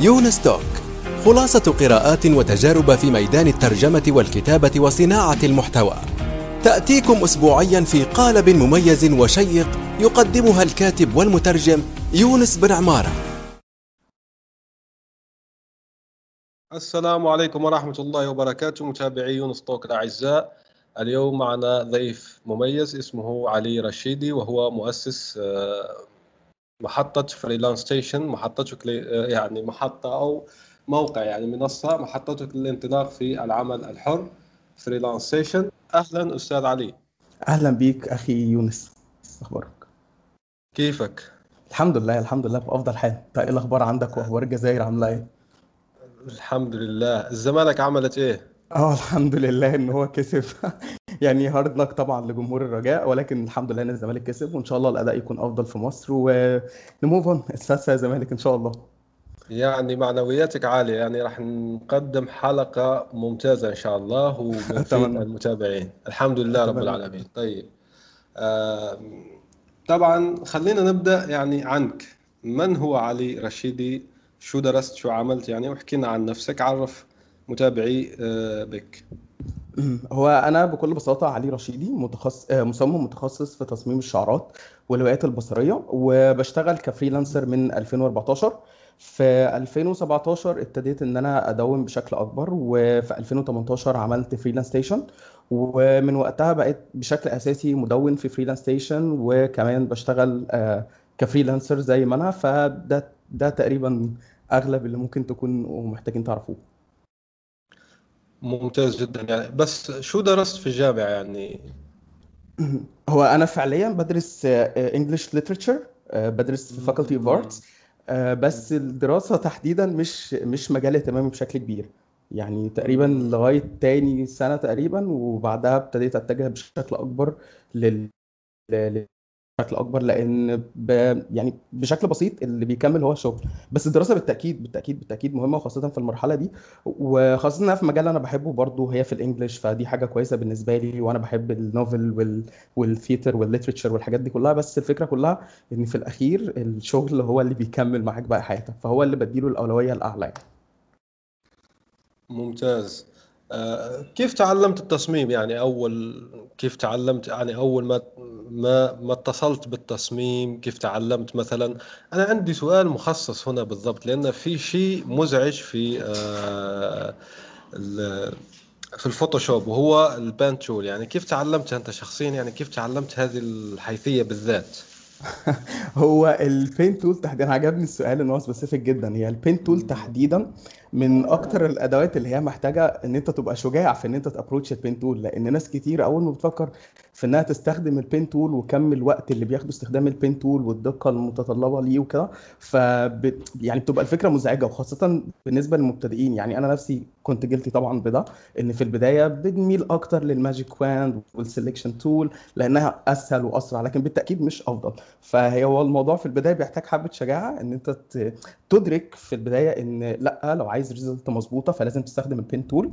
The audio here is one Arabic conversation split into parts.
يونس توك خلاصة قراءات وتجارب في ميدان الترجمة والكتابة وصناعة المحتوى. تأتيكم أسبوعيا في قالب مميز وشيق يقدمها الكاتب والمترجم يونس بن عمارة. السلام عليكم ورحمة الله وبركاته متابعي يونس توك الأعزاء. اليوم معنا ضيف مميز اسمه علي رشيدي وهو مؤسس آه، محطة Freelance Station محطتك يعني محطة أو موقع يعني منصة محطتك للانطلاق في العمل الحر Freelance Station أهلا أستاذ علي. أهلا بيك أخي يونس. أخبارك؟ كيفك؟ الحمد لله الحمد لله بأفضل حال. انت إيه الأخبار عندك؟ وأخبار الجزائر عاملة إيه؟ الحمد لله. الزمالك عملت إيه؟ آه الحمد لله ان هو كسب. يعني hard luck طبعا لجمهور الرجاء ولكن الحمد لله إن الزمالك كسب وإن شاء الله الأداء يكون أفضل في مصر ون move on السادسه يا زمالك إن شاء الله. يعني معنوياتك عالية يعني راح نقدم حلقة ممتازة إن شاء الله أتمنى. المتابعين الحمد لله رب العالمين. طيب. آه، طبعا خلينا نبدأ يعني عنك. من هو علي رشيدي؟ شو درست؟ شو عملت يعني؟ واحكي لنا عن نفسك عرف متابعي آه، بك. هو أنا بكل بساطة علي رشيدي متخصص مصمم متخصص في تصميم الشعارات والهويات البصرية وبشتغل ك freelancer من 2014 في 2017 ابتديت إن أنا ادون بشكل أكبر وفي 2018 عملت Freelance Station ومن وقتها بقيت بشكل أساسي مدون في Freelance Station وكمان بشتغل آه، ك freelancer زي ما أنا. فده ده تقريبا أغلب اللي ممكن تكونوا محتاجين تعرفوه. ممتاز جدا يعني. بس شو درست في الجامعة يعني؟ هو أنا فعليا بدرس English literature بدرس في Faculty of Arts بس الدراسة تحديدا مش مش مجال اهتمامي بشكل كبير. يعني تقريبا لغاية تاني سنة تقريبا وبعدها ابتديت أتجه بشكل أكبر لل لل- بشكل أكبر لأن ب... يعني بشكل بسيط اللي بيكمل هو الشغل. بس الدراسة بالتأكيد بالتأكيد بالتأكيد مهمة وخاصة في المرحلة دي. وخاصة انها في مجال أنا بحبه برضه هي في ال English. فدي حاجة كويسة بالنسبة لي وأنا بحب ال novel وال... والثياتر والليترشر والحاجات دي كلها. بس الفكرة كلها إن في الأخير الشغل هو اللي بيكمل معاك بقى حياتك. فهو اللي بديله الأولوية الأعلى يعني. ممتاز. كيف تعلمت التصميم؟ يعني أول كيف تعلمت؟ يعني أول ما ما ما اتصلت بالتصميم كيف تعلمت مثلا؟ أنا عندي سؤال مخصص هنا بالضبط لأن في شيء مزعج في آه، ال- في ال Photoshop وهو ال pen tool. يعني كيف تعلمت أنت شخصيا؟ يعني كيف تعلمت هذه الحيثية بالذات؟ هو ال pen tool تحديدا عجبني السؤال إن هو specific جدا. هي ال pen tool تحديدا من أكتر الأدوات اللي هي محتاجة إن أنت تبقى شجاع في إن أنت ت approach ال pen tool لأن ناس كتير أول ما بتفكر في إنها تستخدم ال pen tool وكم الوقت اللي بياخده استخدام ال pen tool والدقة المتطلبة ليه وكده ف يعني بتبقى الفكرة مزعجة وخاصة بالنسبة للمبتدئين. يعني أنا نفسي كنت guilty طبعا بده إن في البداية بنميل أكتر لل magic wand وال selection tool لأنها أسهل وأسرع لكن بالتأكيد مش أفضل. فهي هو الموضوع في البداية بيحتاج حبة شجاعة إن أنت تدرك في البداية إن لأ لو عايز result مظبوطة فلازم تستخدم ال pen tool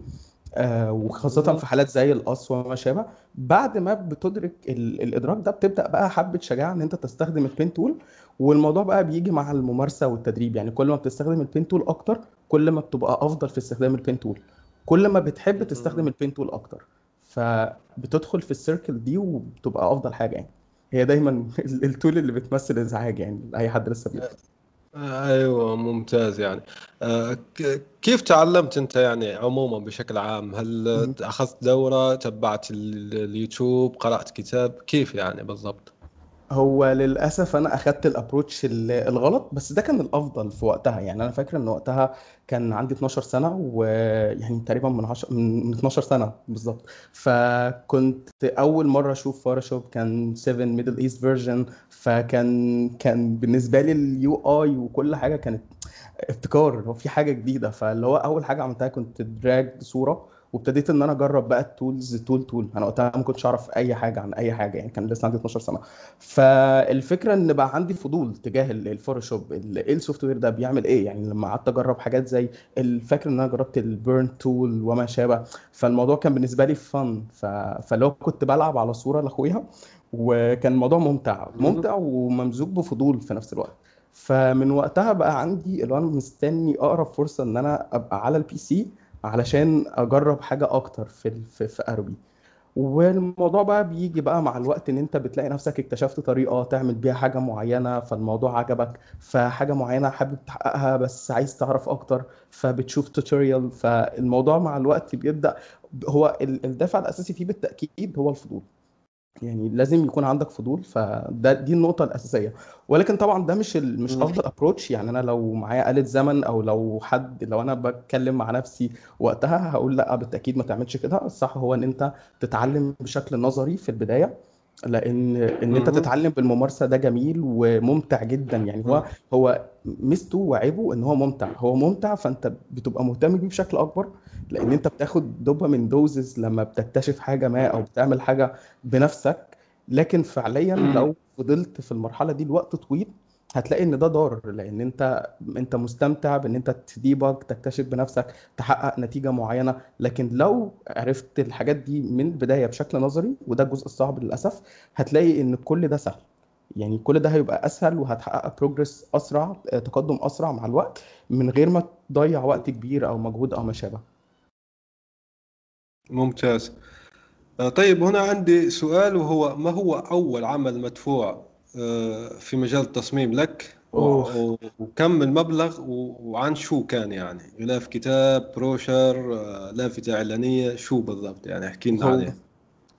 آه، وخاصة مهم. في حالات زي القص وما شابه. بعد ما بتدرك ال- الإدراك ده بتبدأ بقى حبة شجاعة إن أنت تستخدم ال pen tool والموضوع بقى بيجي مع الممارسة والتدريب. يعني كل ما بتستخدم ال pen tool أكتر كل ما بتبقى أفضل في استخدام ال Pen Tool كل ما بتحب تستخدم. ال Pen Tool أكتر. فبتدخل في ال circle دي وبتبقى أفضل حاجة يعني. هي دايما ال- ال tool اللي بتمثل إزعاج يعني لأي حد لسه بيبدأ أيوه ممتاز يعني. آه، كيف تعلمت أنت يعني عموما بشكل عام؟ هل. أخذت دورة تبعت ال- اليوتيوب قرأت كتاب؟ كيف يعني بالضبط؟ هو للأسف أنا أخدت ال approach ال- الغلط بس ده كان الأفضل في وقتها. يعني أنا فاكر إن وقتها كان عندي 12 سنة ويعني تقريبا من 10 من من 12 سنة بالظبط. فكنت أول مرة أشوف فوتوشوب كان 7 Middle East version فكان كان بالنسبة لي ال UI وكل حاجة كانت ابتكار هو في حاجة جديدة. فاللي هو أول حاجة عملتها كنت drag صورة. وابتديت إن أنا أجرب بقى ال tools tool tool. أنا وقتها ما كنتش أعرف أي حاجة عن أي حاجة يعني كان لسه عندي 12 سنة. فالفكرة إن بقى عندي فضول تجاه ال- الفوتوشوب ال- إيه ال software ده بيعمل إيه؟ يعني لما قعدت أجرب حاجات زي اللي فاكر إن أنا جربت ال Burn Tool وما شابه؟ فالموضوع كان بالنسبة لي فن ف... فلو كنت بلعب على صورة لأخويا وكان الموضوع ممتع. مم. ممتع وممزوج بفضول في نفس الوقت. فمن وقتها بقى عندي اللي أنا مستني أقرب فرصة إن أنا أبقى على ال PC علشان أجرب حاجة أكتر في في في أربي. والموضوع بقى بيجي بقى مع الوقت إن أنت بتلاقي نفسك اكتشفت طريقة تعمل بيها حاجة معينة فالموضوع عجبك فحاجة معينة حابب تحققها بس عايز تعرف أكتر فبتشوف توتوريال فالموضوع مع الوقت بيبدأ هو ال- الدافع الأساسي فيه بالتأكيد هو الفضول. يعني لازم يكون عندك فضول فده دي النقطة الأساسية. ولكن طبعا ده مش ال... مش مم. أفضل أبروتش يعني أنا لو معايا آلة زمن أو لو حد لو أنا بتكلم مع نفسي وقتها هقول لأ بالتأكيد ما تعملش كده. الصح هو إن أنت تتعلم بشكل نظري في البداية. إن أنت مهم. تتعلم بالممارسة ده جميل وممتع جدا يعني هو. هو ميزته وعيبه إن هو ممتع هو ممتع فأنت بتبقى مهتم بيه بشكل أكبر لأن أنت بتاخد دوبامين دوزز لما بتكتشف حاجة ما أو بتعمل حاجة بنفسك لكن فعليا. لو فضلت في المرحلة دي لوقت طويل هتلاقي إن ده ضار لأن أنت أنت مستمتع بإن أنت تديبج تكتشف بنفسك تحقق نتيجة معينة. لكن لو عرفت الحاجات دي من البدايه بشكل نظري وده الجزء الصعب للأسف هتلاقي إن كل ده سهل. يعني كل ده هيبقى أسهل وهتحقق بروجرس أسرع تقدم أسرع مع الوقت من غير ما تضيع وقت كبير أو مجهود أو ما شابه ممتاز. آه، طيب هنا عندي سؤال وهو ما هو أول عمل مدفوع؟ في مجال التصميم لك و- وكم المبلغ وعن شو كان يعني؟ غلاف كتاب بروشر آه، لافتة إعلانية شو بالضبط يعني؟ احكي لنا عليه.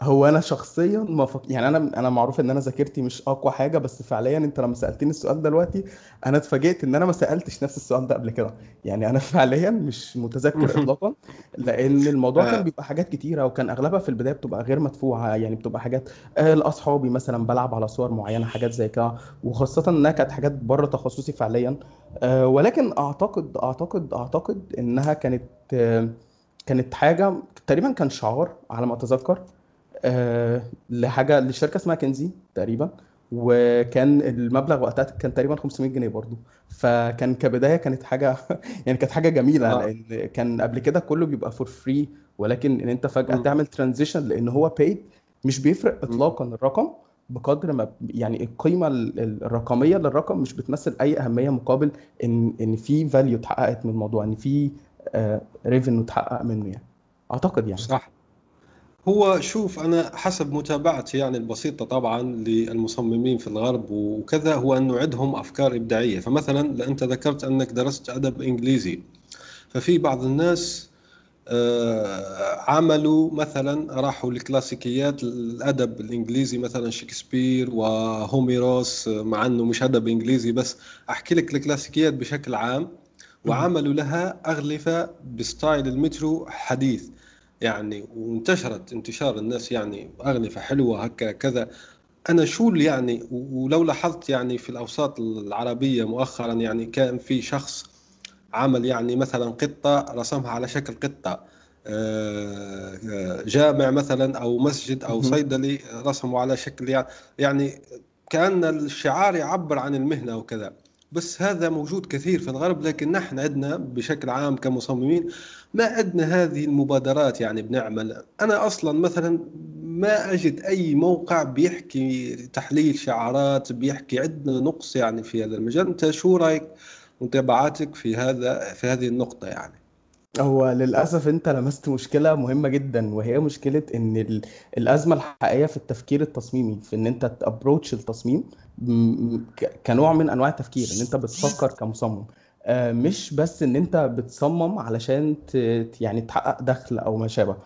هو أنا شخصيا ما فك... يعني أنا أنا معروف إن أنا ذاكرتي مش أقوى حاجة بس فعليا أنت لما سألتني السؤال ده دلوقتي أنا اتفاجئت إن أنا ما سألتش نفس السؤال ده قبل كده. يعني أنا فعليا مش متذكر اطلاقا لأن الموضوع كان آه، بيبقى حاجات كتيرة وكان أغلبها في البداية بتبقى غير مدفوعة يعني بتبقى حاجات آه، لأصحابي مثلا بلعب على صور معينة حاجات زي كده. وخاصة إنها كانت حاجات بره تخصصي فعليا. آه، ولكن أعتقد أعتقد أعتقد إنها كانت كانت حاجة تقريبا كان شعار على ما أتذكر. لحاجة لشركة اسمها كنزي تقريبا وكان المبلغ وقتها كان تقريبا 500 جنيه برضو فكان كبداية كانت حاجة يعني كانت حاجة جميلة آه، لأن كان قبل كده كله بيبقى for free ولكن إن أنت فجأة تعمل transition لأن هو paid مش بيفرق اطلاقا الرقم بقدر ما يعني القيمة ال- ال- الرقمية للرقم مش بتمثل أي أهمية مقابل إن إن في value اتحققت من الموضوع إن في revenue اتحقق منه يعني. أعتقد يعني. صح. هو شوف أنا حسب متابعتي يعني البسيطة طبعا للمصممين في الغرب وكذا هو أنه عندهم أفكار إبداعية. فمثلا أنت ذكرت أنك درست أدب إنجليزي. ففي بعض الناس آه، عملوا مثلا راحوا لكلاسيكيات الأدب الإنجليزي مثلا شكسبير وهوميروس مع أنه مش أدب إنجليزي بس. أحكي لك الكلاسيكيات بشكل عام. وعملوا لها أغلفة بستايل المترو حديث. يعني وانتشرت انتشار الناس يعني أغلفة حلوة هكا كذا أنا شو اللي يعني ولو لاحظت يعني في الأوساط العربية مؤخرا يعني كان في شخص عمل يعني مثلا قطة رسمها على شكل قطة آه، آه، جامع مثلا أو مسجد أو مهم. صيدلي رسمه على شكل يعني يعني كأن الشعار يعبر عن المهنة وكذا بس هذا موجود كثير في الغرب لكن نحن عندنا بشكل عام كمصممين ما عندنا هذه المبادرات يعني بنعمل. أنا أصلا مثلا ما أجد أي موقع بيحكي تحليل شعارات بيحكي عندنا نقص يعني في هذا المجال. أنت شو رأيك؟ متابعاتك في هذا في هذه النقطة يعني. هو للأسف أنت لمست مشكلة مهمة جدا وهي مشكلة إن ال- الأزمة الحقيقية في التفكير التصميمي في إن أنت تأبروتش التصميم كنوع من أنواع التفكير إن أنت بتفكر كمصمم. آه، مش بس إن أنت بتصمم علشان يعني تحقق دخل أو ما شابه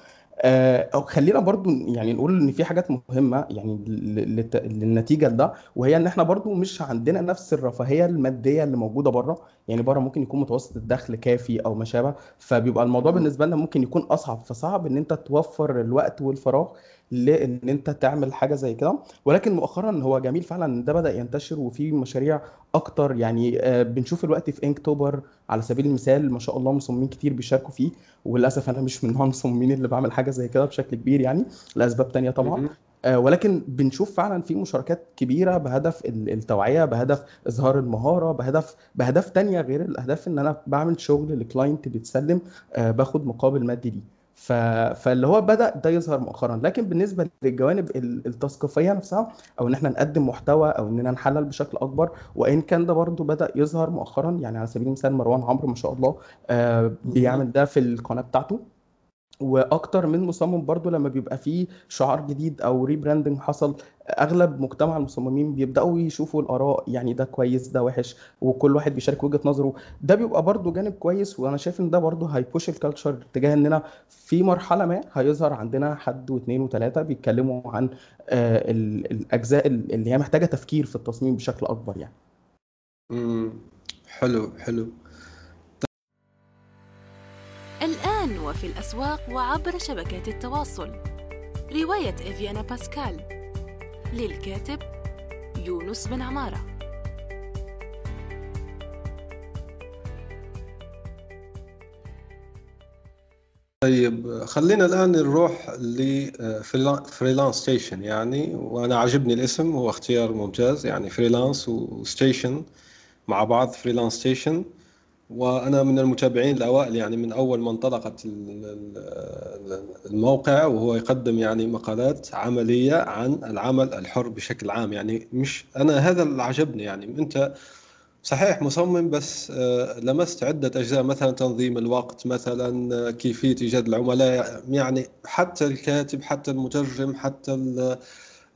آه، أو خلينا برضو يعني نقول إن في حاجات مهمة يعني للنتيجة لده وهي إن إحنا برضو مش عندنا نفس الرفاهية المادية اللي موجودة بره. يعني بره ممكن يكون متوسط الدخل كافي أو ما شابه فبيبقى الموضوع بالنسبة لنا ممكن يكون أصعب فصعب إن أنت توفر الوقت والفراغ لإن أنت تعمل حاجة زي كده. ولكن مؤخرا هو جميل فعلا ده بدأ ينتشر وفي مشاريع أكتر. يعني آه، بنشوف الوقت في انكتوبر على سبيل المثال ما شاء الله مصممين كتير بيشاركوا فيه. وللأسف أنا مش من نوع المصممين اللي بعمل حاجة زي كده بشكل كبير يعني لأسباب تانية طبعا. آه، ولكن بنشوف فعلا في مشاركات كبيرة بهدف ال- التوعية بهدف إظهار المهارة بهدف باهداف تانية غير الأهداف إن أنا بعمل شغل لكلاينت بيتسلم آه، باخد مقابل مادي ليه. ف... فاللي هو بدأ ده يظهر مؤخرا. لكن بالنسبة للجوانب ال- التثقيفية نفسها أو إن إحنا نقدم محتوى أو اننا نحلل بشكل أكبر وإن كان ده برضو بدأ يظهر مؤخرا يعني على سبيل المثال مروان عمرو ما شاء الله آه، بيعمل ده في القناة بتاعته. وأكتر من مصمم برضو لما بيبقى فيه شعار جديد أو ريبراندنج حصل اغلب مجتمع المصممين بيبداوا يشوفوا الآراء يعني ده كويس ده وحش وكل واحد بيشارك وجهة نظره. ده بيبقى برضو جانب كويس وأنا شايف ان ده برضو هيبوش الكالتشر اتجاه إننا في مرحلة ما هيظهر عندنا حد واثنين وثلاثة بيتكلموا عن آه، ال- الأجزاء اللي هي محتاجة تفكير في التصميم بشكل أكبر يعني. حلو حلو. الآن وفي الأسواق وعبر شبكات التواصل. رواية إفيانا باسكال. للكاتب يونس بن عمارة. طيب خلينا الآن نروح ل Freelance Station يعني وأنا عجبني الاسم هو اختيار ممتاز يعني freelance و station مع بعض Freelance Station. وأنا من المتابعين الأوائل يعني من أول ما انطلقت ال- ال- الموقع وهو يقدم يعني مقالات عملية عن العمل الحر بشكل عام. يعني مش أنا هذا اللي عجبني. يعني أنت صحيح مصمم بس آه، لمست عدة أجزاء مثلا تنظيم الوقت مثلا آه، كيفية إيجاد العملاء يعني حتى الكاتب حتى المترجم حتى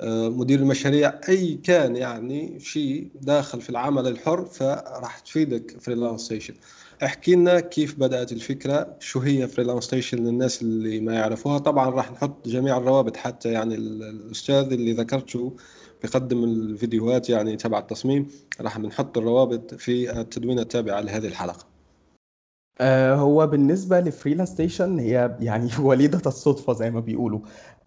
مدير المشاريع أي كان يعني شيء داخل في العمل الحر فراح تفيدك Freelance Station احكي لنا كيف بدأت الفكرة؟ شو هي Freelance Station للناس اللي ما يعرفوها؟ طبعا راح نحط جميع الروابط حتى يعني ال- الأستاذ اللي ذكرته بيقدم الفيديوهات يعني تبع التصميم. راح بنحط الروابط في التدوينة التابعة لهذه الحلقة. آه، هو بالنسبة ل Freelance Station هي يعني وليدة الصدفة زي ما بيقولوا.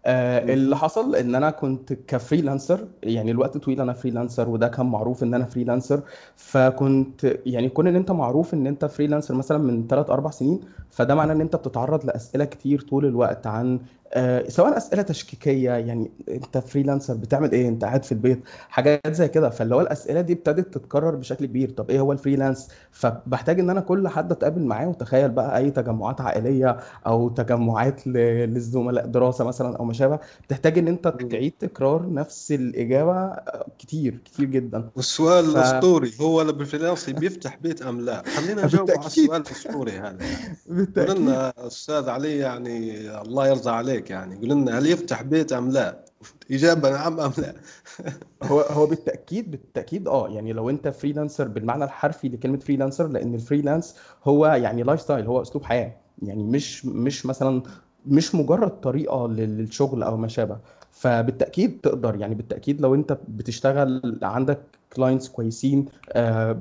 آه، اللي حصل إن أنا كنت ك freelancer يعني الوقت طويل أنا freelancer وده كان معروف إن أنا freelancer فكنت يعني كون إن أنت معروف إن أنت freelancer مثلا من 3 4 سنين فده معناه إن أنت بتتعرض لأسئلة كتير طول الوقت عن آه، سواء أسئلة تشكيكية يعني أنت freelancer بتعمل إيه؟ أنت قاعد في البيت حاجات زي كده. فاللي هو الأسئلة دي ابتدت تتكرر بشكل كبير. طب إيه هو ال freelance؟ فبحتاج إن أنا كل حد أتقابل معاه وتخيل بقى أي تجمعات عائلية أو تجمعات للزملاء دراسة مثلا أو ما شابه بتحتاج إن أنت تعيد تكرار نفس الإجابة آه، كتير كتير جدا. والسؤال ف- الأسطوري هو بال freelance بيفتح بيت أم لا؟ خلينا نجاوب على بالتأكيد. السؤال الأسطوري هذا. يعني قول بالتأكيد. لنا أستاذ علي يعني الله يرضى عليك يعني. قول لنا هل يفتح بيت أم لا؟ إجابة نعم أم لا؟ هو هو بالتأكيد بالتأكيد آه. يعني لو أنت freelancer بالمعنى الحرفي لكلمة freelancer لأن ال freelance هو يعني lifestyle هو أسلوب حياة. يعني مش مش مثلا مش مجرد طريقة لل- للشغل أو ما شابه. فبالتأكيد تقدر. يعني بالتأكيد لو أنت بتشتغل عندك clients كويسين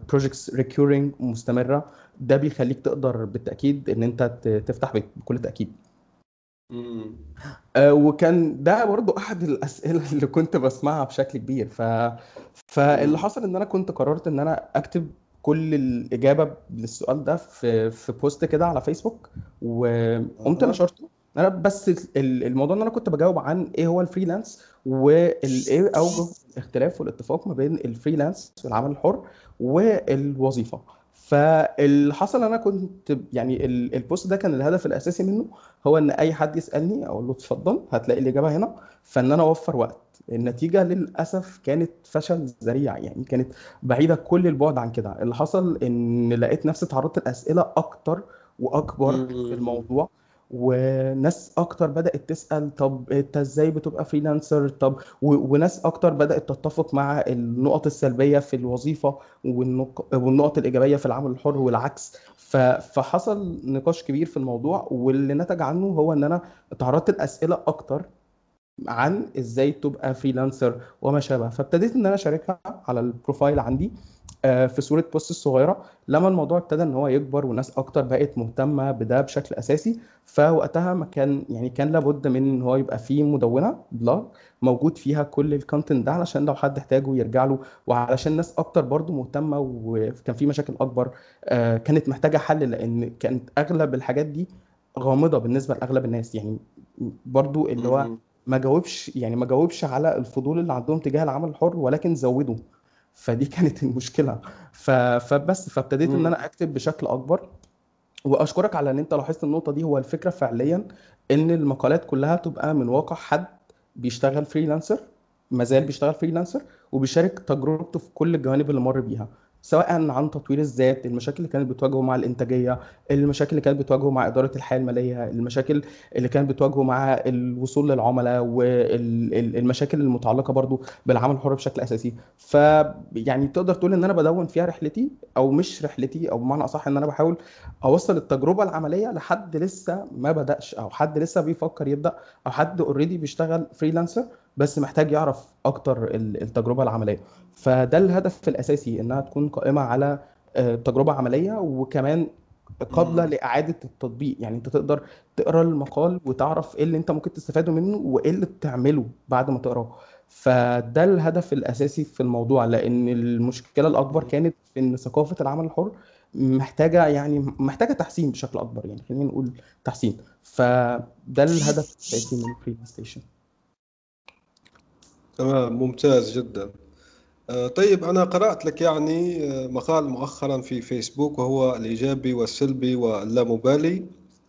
projects recurring مستمرة ده بيخليك تقدر بالتأكيد إن أنت تفتح بيت بكل تأكيد. آه، وكان ده برضو أحد الأسئلة اللي كنت بسمعها بشكل كبير. ف فاللي حصل إن أنا كنت قررت إن أنا أكتب كل الإجابة للسؤال ده في في post كده على فيسبوك وقمت. نشرته. أنا بس ال- الموضوع إن أنا كنت بجاوب عن إيه هو ال freelance وايه اوجه الاختلاف والاتفاق ما بين ال freelance والعمل الحر والوظيفة. فاللي حصل أنا كنت يعني ال- ال post ده كان الهدف الأساسي منه هو إن أي حد يسألني أقول له اتفضل هتلاقي الإجابة هنا. فإن أنا أوفر وقت. النتيجة للأسف كانت فشل ذريع يعني كانت بعيدة كل البعد عن كده. اللي حصل إن لقيت نفسي تعرضت لأسئلة أكتر وأكبر في. الموضوع. وناس أكتر بدأت تسأل طب أنت إزاي بتبقى freelancer طب وناس أكتر بدأت تتفق مع النقط السلبية في الوظيفة والنق- والنقط الإيجابية في العمل الحر والعكس. فحصل نقاش كبير في الموضوع واللي نتج عنه هو إن أنا تعرضت لأسئلة أكتر عن إزاي تبقى freelancer وما شابه. فابتديت إن أنا أشاركها على ال profile عندي. في صورة post صغيرة لما الموضوع ابتدى إن هو يكبر وناس أكتر بقت مهتمة بده بشكل أساسي فوقتها ما كان يعني كان لابد من إن هو يبقى فيه مدونة blog موجود فيها كل الكونتنت ده علشان لو حد احتاجه يرجع له وعلشان ناس أكتر برضو مهتمة وكان في مشاكل أكبر آه، كانت محتاجة حل لأن كانت أغلب الحاجات دي غامضة بالنسبة لأغلب الناس يعني برضو اللي هو. ما جاوبش يعني ما جاوبش على الفضول اللي عندهم تجاه العمل الحر ولكن زودوا فدي كانت المشكلة. ف... فبس فابتديت إن. أنا أكتب بشكل أكبر. وأشكرك على إن أنت لاحظت النقطة دي. هو الفكرة فعليا إن المقالات كلها تبقى من واقع حد بيشتغل freelancer ما زال بيشتغل freelancer وبيشارك تجربته في كل الجوانب اللي مر بيها. سواء عن تطوير الذات المشاكل اللي كانت بتواجهه مع الإنتاجية المشاكل اللي كانت بتواجهه مع إدارة الحياة المالية المشاكل اللي كانت بتواجهه مع الوصول للعملاء والمشاكل المتعلقة برضو بالعمل الحر بشكل أساسي. ف يعني تقدر تقول إن أنا بدون فيها رحلتي أو مش رحلتي أو بمعنى أصح إن أنا بحاول أوصل التجربة العملية لحد لسه ما بدأش أو حد لسه بيفكر يبدأ أو حد already بيشتغل freelancer بس محتاج يعرف أكتر التجربة العملية. فده الهدف الأساسي إنها تكون قائمة على آه، تجربة عملية وكمان قابلة لإعادة التطبيق. يعني أنت تقدر تقرأ المقال وتعرف إيه اللي أنت ممكن تستفاده منه وإيه اللي تعمله بعد ما تقراه. فده الهدف الأساسي في الموضوع لأن المشكلة الأكبر كانت في إن ثقافة العمل الحر محتاجة يعني محتاجة تحسين بشكل أكبر. يعني خلينا نقول تحسين. فده الهدف الأساسي من Freelance Station تمام ممتاز جدا. آه، طيب أنا قرأت لك يعني آه، مقال مؤخرا في فيسبوك وهو الإيجابي والسلبي واللامبالي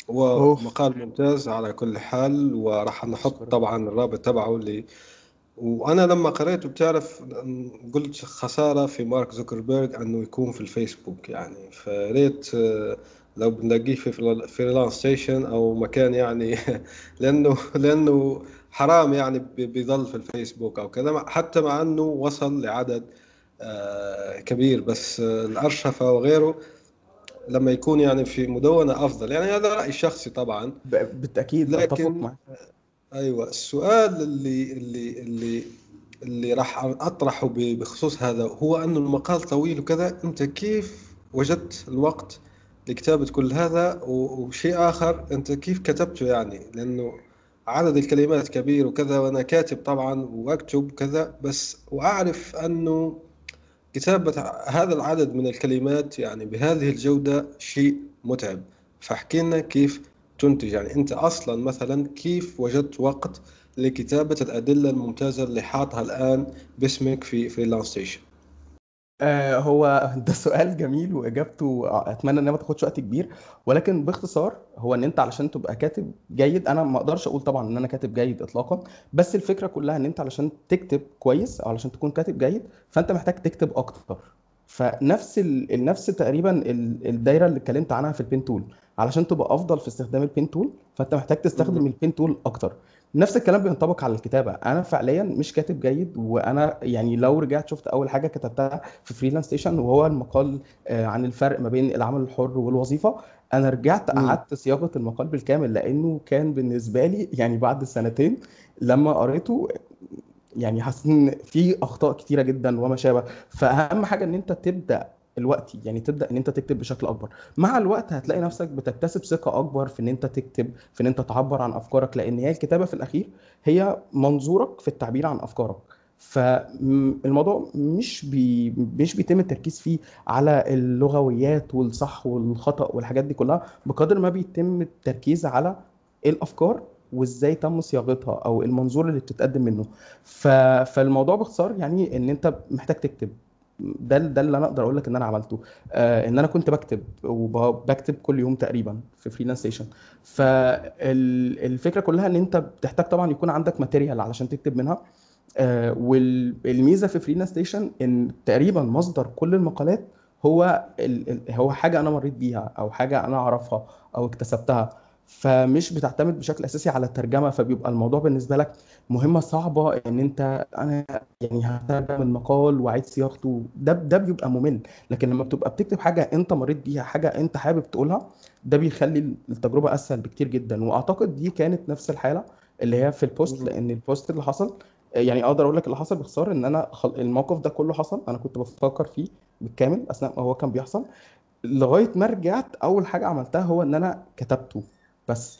ومقال ممتاز على كل حال وراح نحط طبعا الرابط تبعه اللي وأنا لما قريته بتعرف قلت خسارة في مارك زوكربيرج أنه يكون في الفيسبوك يعني. فيا ريت آه، لو بنلاقيه في Freelance Station أو مكان يعني لأنه لأنه حرام يعني بيضل في الفيسبوك أو كذا حتى مع إنه وصل لعدد آه، كبير بس الأرشفة وغيره لما يكون يعني في مدونة أفضل. يعني هذا رأي شخصي طبعا. بالتأكيد لكن أيوه السؤال اللي اللي اللي اللي راح أطرحه بخصوص هذا هو إنه المقال طويل وكذا أنت كيف وجدت الوقت لكتابة كل هذا؟ وشيء آخر أنت كيف كتبته يعني؟ لأنه عدد الكلمات كبير وكذا وأنا كاتب طبعا وأكتب كذا بس وأعرف أنه كتابة هذا العدد من الكلمات يعني بهذه الجودة شيء متعب. فاحكي لنا كيف تنتج. يعني أنت أصلا مثلا كيف وجدت وقت لكتابة الأدلة الممتازة اللي حاطها الآن باسمك في Freelance Station آه هو ده سؤال جميل وإجابته أتمنى إنها ما تاخدش وقت كبير. ولكن باختصار هو إن أنت علشان تبقى كاتب جيد أنا ما أقدرش أقول طبعا إن أنا كاتب جيد اطلاقا بس الفكرة كلها إن أنت علشان تكتب كويس أو علشان تكون كاتب جيد فأنت محتاج تكتب أكتر. فنفس ال... نفس تقريبا الدايرة اللي اتكلمت عنها في ال pen tool. علشان تبقى أفضل في استخدام ال pen tool فأنت محتاج تستخدم ال pen tool أكتر. نفس الكلام بينطبق على الكتابة. أنا فعليا مش كاتب جيد وأنا يعني لو رجعت شفت أول حاجة كتبتها في Freelance Station وهو المقال آه، عن الفرق ما بين العمل الحر والوظيفة أنا رجعت أعدت صياغة المقال بالكامل لأنه كان بالنسبة لي يعني بعد سنتين لما قريته يعني حسيت إن في أخطاء كتيرة جدا وما شابه. فأهم حاجة إن أنت تبدأ الوقت يعني تبدأ إن أنت تكتب بشكل أكبر. مع الوقت هتلاقي نفسك بتكتسب ثقة أكبر في إن أنت تكتب في إن أنت تعبر عن أفكارك لأن هي الكتابة في الأخير هي منظورك في التعبير عن أفكارك. فالموضوع مش بي مش بيتم التركيز فيه على اللغويات والصح والخطأ والحاجات دي كلها بقدر ما بيتم التركيز على الأفكار وإزاي تم صياغتها أو المنظور اللي بتتقدم منه. ف... فالموضوع باختصار يعني إن أنت محتاج تكتب. ده ده اللي أنا أقدر أقول لك إن أنا عملته. آه إن أنا كنت بكتب وبكتب كل يوم تقريبا في Freelance Station فالفكرة كلها إن أنت بتحتاج طبعا يكون عندك material علشان تكتب منها. آه والميزه في Freelance Station إن تقريبا مصدر كل المقالات هو هو حاجة أنا مريت بيها أو حاجة أنا أعرفها أو اكتسبتها. فمش بتعتمد بشكل أساسي على الترجمة فبيبقى الموضوع بالنسبة لك مهمة صعبة إن أنت أنا يعني هترجم المقال وأعيد صياغته ده ده بيبقى ممل. لكن لما بتبقى بتكتب حاجة أنت مريت بيها حاجة أنت حابب تقولها ده بيخلي التجربة أسهل بكتير جدا. وأعتقد دي كانت نفس الحالة اللي هي في ال post لأن ال post اللي حصل يعني أقدر أقول لك اللي حصل باختصار إن أنا الموقف ده كله حصل أنا كنت بفكر فيه بالكامل أثناء ما هو كان بيحصل لغاية ما رجعت أول حاجة عملتها هو إن أنا كتبته. بس.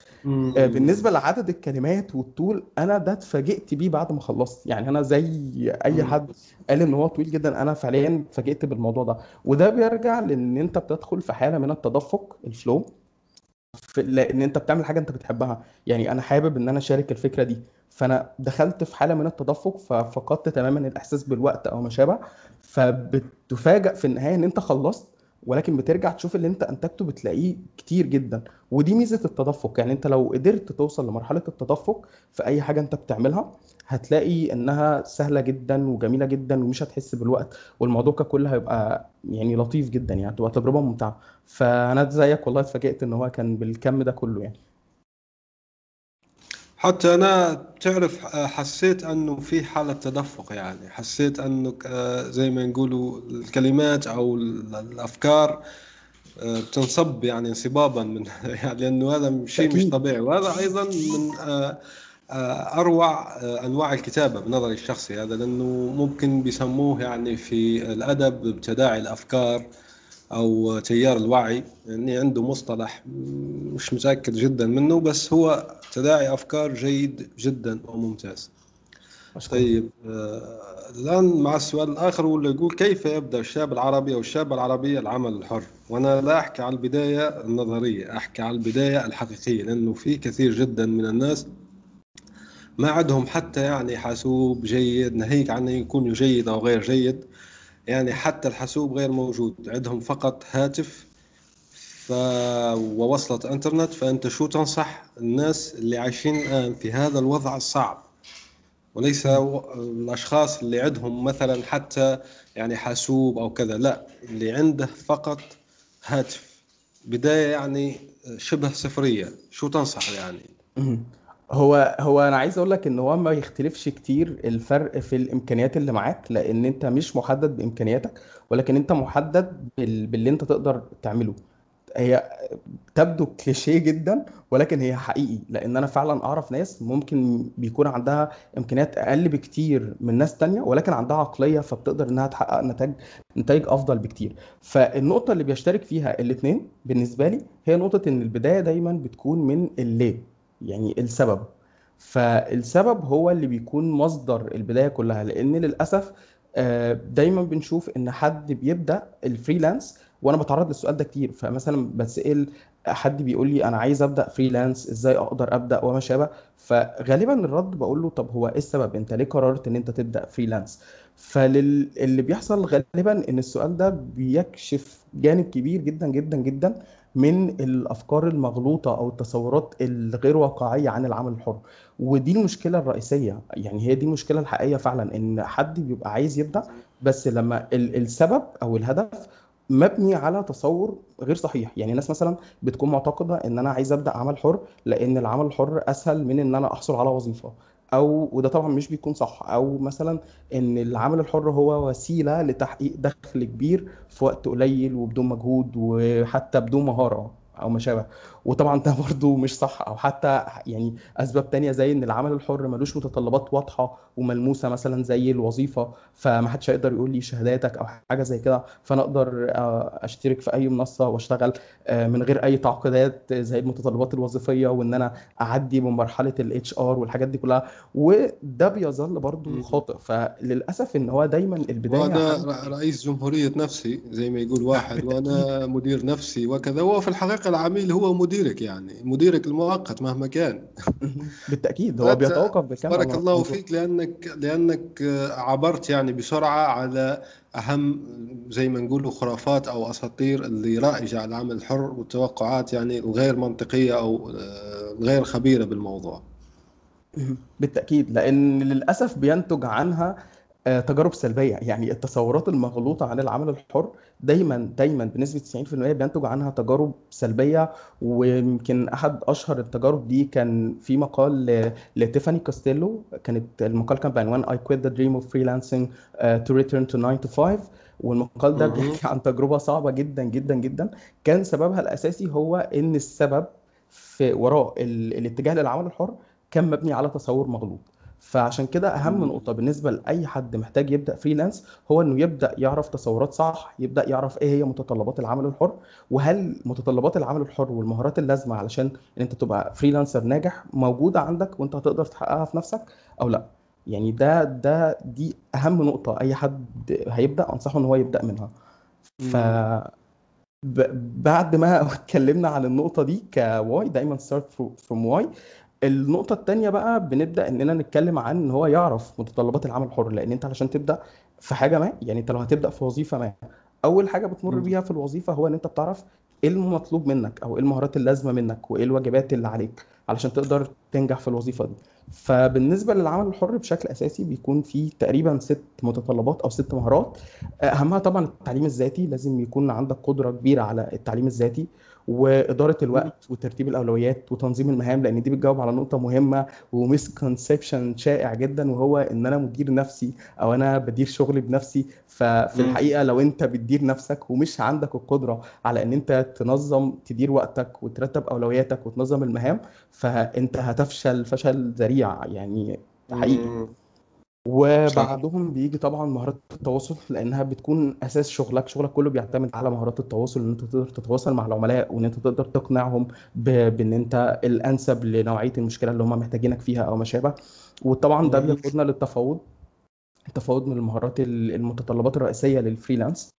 آه، بالنسبة لعدد الكلمات والطول أنا ده اتفاجئت بيه بعد ما خلصت. يعني أنا زي أي حد قال إن هو طويل جدا أنا فعليا اتفاجئت بالموضوع ده. وده بيرجع لإن أنت بتدخل في حالة من التدفق الفلو لإن أنت بتعمل حاجة أنت بتحبها. يعني أنا حابب إن أنا أشارك الفكرة دي. فأنا دخلت في حالة من التدفق ففقدت تماما الإحساس بالوقت أو ما شابه. فبتفاجئ في النهاية إن أنت خلصت. ولكن بترجع تشوف اللي انت انتجته بتلاقيه كتير جدا. ودي ميزة التدفق. يعني انت لو قدرت توصل لمرحلة التدفق في أي حاجة انت بتعملها هتلاقي إنها سهلة جدا وجميلة جدا ومش هتحس بالوقت والموضوع ككل هيبقى يعني لطيف جدا يعني هتبقى تجربة ممتعة. فأنا زيك والله اتفاجئت إن هو كان بالكم ده كله يعني. حتى أنا تعرف حسيت أنه في حالة تدفق يعني. حسيت انه آه، زي ما نقولوا الكلمات أو الأفكار آه، بتنصب يعني انصبابا من يعني لأنه هذا شيء مش طبيعي. وهذا أيضا من آه، أروع أنواع الكتابة بنظري الشخصي هذا لأنه ممكن بيسموه يعني في الأدب بتداعي الأفكار أو تيار الوعي يعني عنده مصطلح مش متأكد جدا منه بس هو تداعي أفكار جيد جدا وممتاز. طيب آه الآن مع السؤال الآخر واللي يقول كيف يبدأ الشاب العربي أو الشابه العربية العمل الحر؟ وأنا لا أحكي على البداية النظرية أحكي على البداية الحقيقية لأنه في كثير جدا من الناس ما عندهم حتى يعني حاسوب جيد ناهيك عن يكون جيد أو غير جيد. يعني حتى الحاسوب غير موجود عندهم فقط هاتف ف... ووصلة إنترنت فأنت شو تنصح الناس اللي عايشين الآن في هذا الوضع الصعب؟ وليس الأشخاص اللي عندهم مثلا حتى يعني حاسوب أو كذا لا اللي عنده فقط هاتف. بداية يعني شبه صفرية شو تنصح يعني؟ هو هو أنا عايز أقول لك إن هو ما يختلفش كتير الفرق في الإمكانيات اللي معاك لأن أنت مش محدد بإمكانياتك ولكن أنت محدد بال... باللي أنت تقدر تعمله. هي تبدو كليشيه جدا ولكن هي حقيقي لأن أنا فعلا أعرف ناس ممكن بيكون عندها إمكانيات أقل بكتير من ناس تانية ولكن عندها عقلية فبتقدر إنها تحقق نتائج نتائج أفضل بكتير. فالنقطة اللي بيشترك فيها الاثنين بالنسبة لي هي نقطة إن البداية دايما بتكون من الليه. يعني السبب. فالسبب هو اللي بيكون مصدر البداية كلها لأن للأسف آه، دايما بنشوف إن حد بيبدأ ال freelance وأنا بتعرض للسؤال ده كتير. فمثلا بتسأل حد بيقول لي أنا عايز أبدأ freelance إزاي أقدر أبدأ وما شابه؟ فغالبا الرد بقول له طب هو إيه السبب؟ أنت ليه قررت إن أنت تبدأ freelance؟ فاللي بيحصل غالبا إن السؤال ده بيكشف جانب كبير جدا جدا جدا من الأفكار المغلوطة أو التصورات الغير واقعية عن العمل الحر. ودي المشكلة الرئيسية يعني هي دي المشكلة الحقيقية فعلا إن حد بيبقى عايز يبدأ بس لما السبب أو الهدف مبني على تصور غير صحيح. يعني الناس مثلا بتكون معتقدة إن أنا عايز أبدأ عمل حر لأن العمل الحر أسهل من إن أنا أحصل على وظيفة. أو وده طبعا مش بيكون صح. أو مثلا إن العمل الحر هو وسيلة لتحقيق دخل كبير في وقت قليل وبدون مجهود وحتى بدون مهارة أو ما شابه وطبعا ده برضو مش صح أو حتى يعني أسباب تانية زي إن العمل الحر ملوش متطلبات واضحة وملموسة مثلا زي الوظيفة فما حدش هيقدر يقول لي شهاداتك أو حاجة زي كده فأنا أقدر آه، أشترك في أي منصة وأشتغل آه، من غير أي تعقيدات زي المتطلبات الوظيفية وإن أنا أعدي من مرحله ال HR والحاجات دي كلها. وده بيظل برضو خاطئ فللأسف إن هو دايما البداية وأنا رئيس جمهورية نفسي زي ما يقول واحد وأنا مدير نفسي وكذا هو في الحقيقة العميل هو مديرك يعني مديرك المؤقت مهما كان. بالتأكيد هو بيتوقف بكم بارك الله فيك لأنك لأنك عبرت يعني بسرعة على أهم زي ما نقول خرافات أو أساطير اللي رائجة على العمل الحر والتوقعات يعني الغير منطقية أو غير خبيرة بالموضوع. بالتأكيد لأن للأسف بينتج عنها آه، تجارب سلبية. يعني التصورات المغلوطة عن العمل الحر دايما دايما بنسبة 90% بينتج عنها تجارب سلبية. ويمكن أحد أشهر التجارب دي كان في مقال لتيفاني كاستيلو. كانت المقال كان بعنوان I quit the dream of freelancing uh, to return to 9 to 5 والمقال ده بيحكي عن تجربة صعبة جدا جدا جدا. كان سببها الأساسي هو إن السبب في وراء الاتجاه للعمل الحر كان مبني على تصور مغلوط. فعشان كده أهم نقطة بالنسبة لأي حد محتاج يبدأ freelance هو إنه يبدأ يعرف تصورات صح يبدأ يعرف إيه هي متطلبات العمل الحر وهل متطلبات العمل الحر والمهارات اللازمة علشان إن أنت تبقى freelancer ناجح موجودة عندك وأنت هتقدر تحققها في نفسك أو لأ. يعني ده ده دي أهم نقطة أي حد هيبدأ أنصحه إن هو يبدأ منها. ف بعد ما اتكلمنا عن النقطة دي ك why دايما start from why. النقطة التانية بقى بنبدأ إننا نتكلم عن إن هو يعرف متطلبات العمل الحر لأن أنت علشان تبدأ في حاجة ما يعني أنت لو هتبدأ في وظيفة ما أول حاجة بتمر. بيها في الوظيفة هو إن أنت بتعرف إيه المطلوب منك أو إيه المهارات اللازمة منك وإيه الواجبات اللي عليك علشان تقدر تنجح في الوظيفة دي. فبالنسبة للعمل الحر بشكل أساسي بيكون في تقريبا ست متطلبات أو ست مهارات. أهمها طبعا التعليم الذاتي لازم يكون عندك قدرة كبيرة على التعليم الذاتي. وإدارة الوقت وترتيب الأولويات وتنظيم المهام لأن دي بتجاوب على نقطة مهمة ومسكونسبشن شائع جدا وهو إن أنا مدير نفسي أو أنا بدير شغلي بنفسي. ففي. الحقيقة لو أنت بتدير نفسك ومش عندك القدرة على إن أنت تنظم تدير وقتك وترتب أولوياتك وتنظم المهام فأنت هتفشل فشل ذريع يعني حقيقي. مم. وبعدهم بيجي طبعا مهارات التواصل لأنها بتكون أساس شغلك شغلك كله بيعتمد على مهارات التواصل إن أنت تقدر تتواصل مع العملاء وإن أنت تقدر تقنعهم ب... بإن أنت الأنسب لنوعية المشكلة اللي هم محتاجينك فيها أو ما شابه وطبعا ده مم. بيقودنا للتفاوض التفاوض من المهارات ال- المتطلبات الرئيسية لل freelance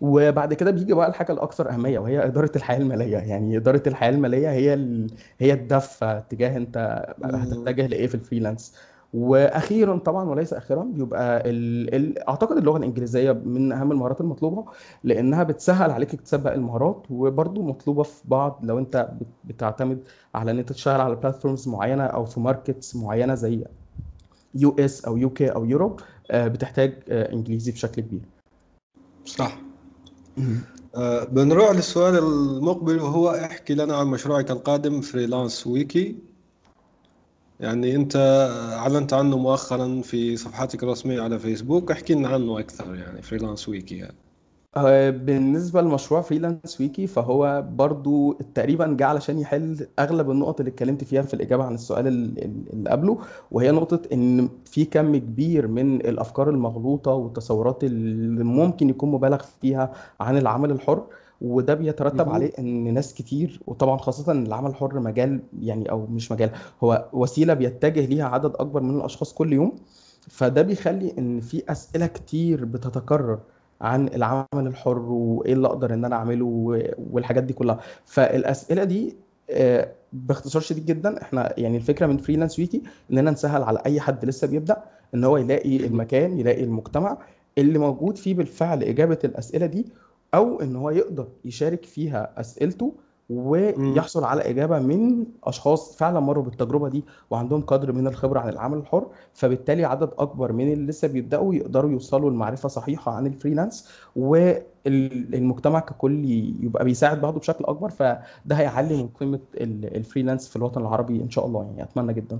وبعد كده بيجي بقى الحاجة الأكثر أهمية وهي إدارة الحياة المالية يعني إدارة الحياة المالية هي ال... هي الدفة تجاه أنت مم. هتتجه لإيه في ال freelance وأخيرا طبعا وليس أخيرا بيبقى ال... ال... أعتقد اللغة الإنجليزية من أهم المهارات المطلوبة لأنها بتسهل عليك اكتساب باقي المهارات وبرضه مطلوبة في بعض لو أنت بت- بتعتمد على إن أنت تشتغل على platforms معينة أو في markets معينة زي US أو UK أو Europe آه، بتحتاج آه، إنجليزي بشكل كبير. صح. آه، بنروح للسؤال المقبل وهو احكي لنا عن مشروعك القادم Freelance Wiki يعني انت اعلنت عنه مؤخرا في صفحتك الرسمية على فيسبوك احكي لنا عنه أكثر يعني Freelance Wiki يعني. آه، بالنسبة لمشروع فريلانس ويكي فهو برضو تقريبا جه علشان يحل أغلب النقط اللي اتكلمت فيها في الإجابة عن السؤال ال- ال- اللي قبله وهي نقطة إن في كم كبير من الأفكار المغلوطة والتصورات اللي ممكن يكون مبالغ فيها عن العمل الحر وده بيترتب. عليه إن ناس كتير وطبعا خاصة إن العمل الحر مجال يعني أو مش مجال هو وسيلة بيتجه ليها عدد أكبر من الأشخاص كل يوم فده بيخلي إن في أسئلة كتير بتتكرر عن العمل الحر وإيه اللي أقدر إن أنا أعمله و- والحاجات دي كلها فالأسئلة دي آه، باختصار شديد جدا إحنا يعني الفكرة من فريلانس ويكي إننا نسهل على أي حد لسه بيبدأ إن هو يلاقي المكان يلاقي المجتمع اللي موجود فيه بالفعل إجابة الأسئلة دي أو إن هو يقدر يشارك فيها أسئلته ويحصل على إجابة من أشخاص فعلا مروا بالتجربة دي وعندهم قدر من الخبرة عن العمل الحر فبالتالي عدد أكبر من اللي لسه بيبدأوا يقدروا يوصلوا لمعرفة صحيحة عن ال freelance والمجتمع ككل يبقى بيساعد بعضه بشكل أكبر فده هيعلي من قيمة ال- ال freelance في الوطن العربي إن شاء الله يعني أتمنى جدا.